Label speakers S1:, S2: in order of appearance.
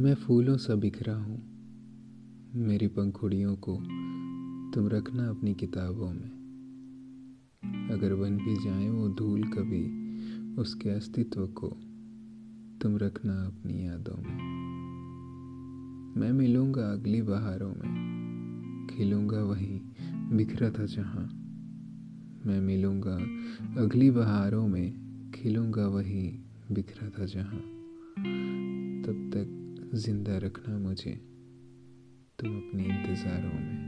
S1: मैं फूलों सा बिखरा हूँ। मेरी पंखुड़ियों को तुम रखना अपनी किताबों में। अगर बन भी जाए वो धूल कभी, उसके अस्तित्व को तुम रखना अपनी यादों में। मैं मिलूँगा अगली बहारों में, खिलूँगा वहीं बिखरा था जहाँ। मैं मिलूँगा अगली बहारों में, खिलूँगा वहीं बिखरा था जहाँ। तब तक ज़िंदा रखना मुझे। तुम अपने इंतज़ारों में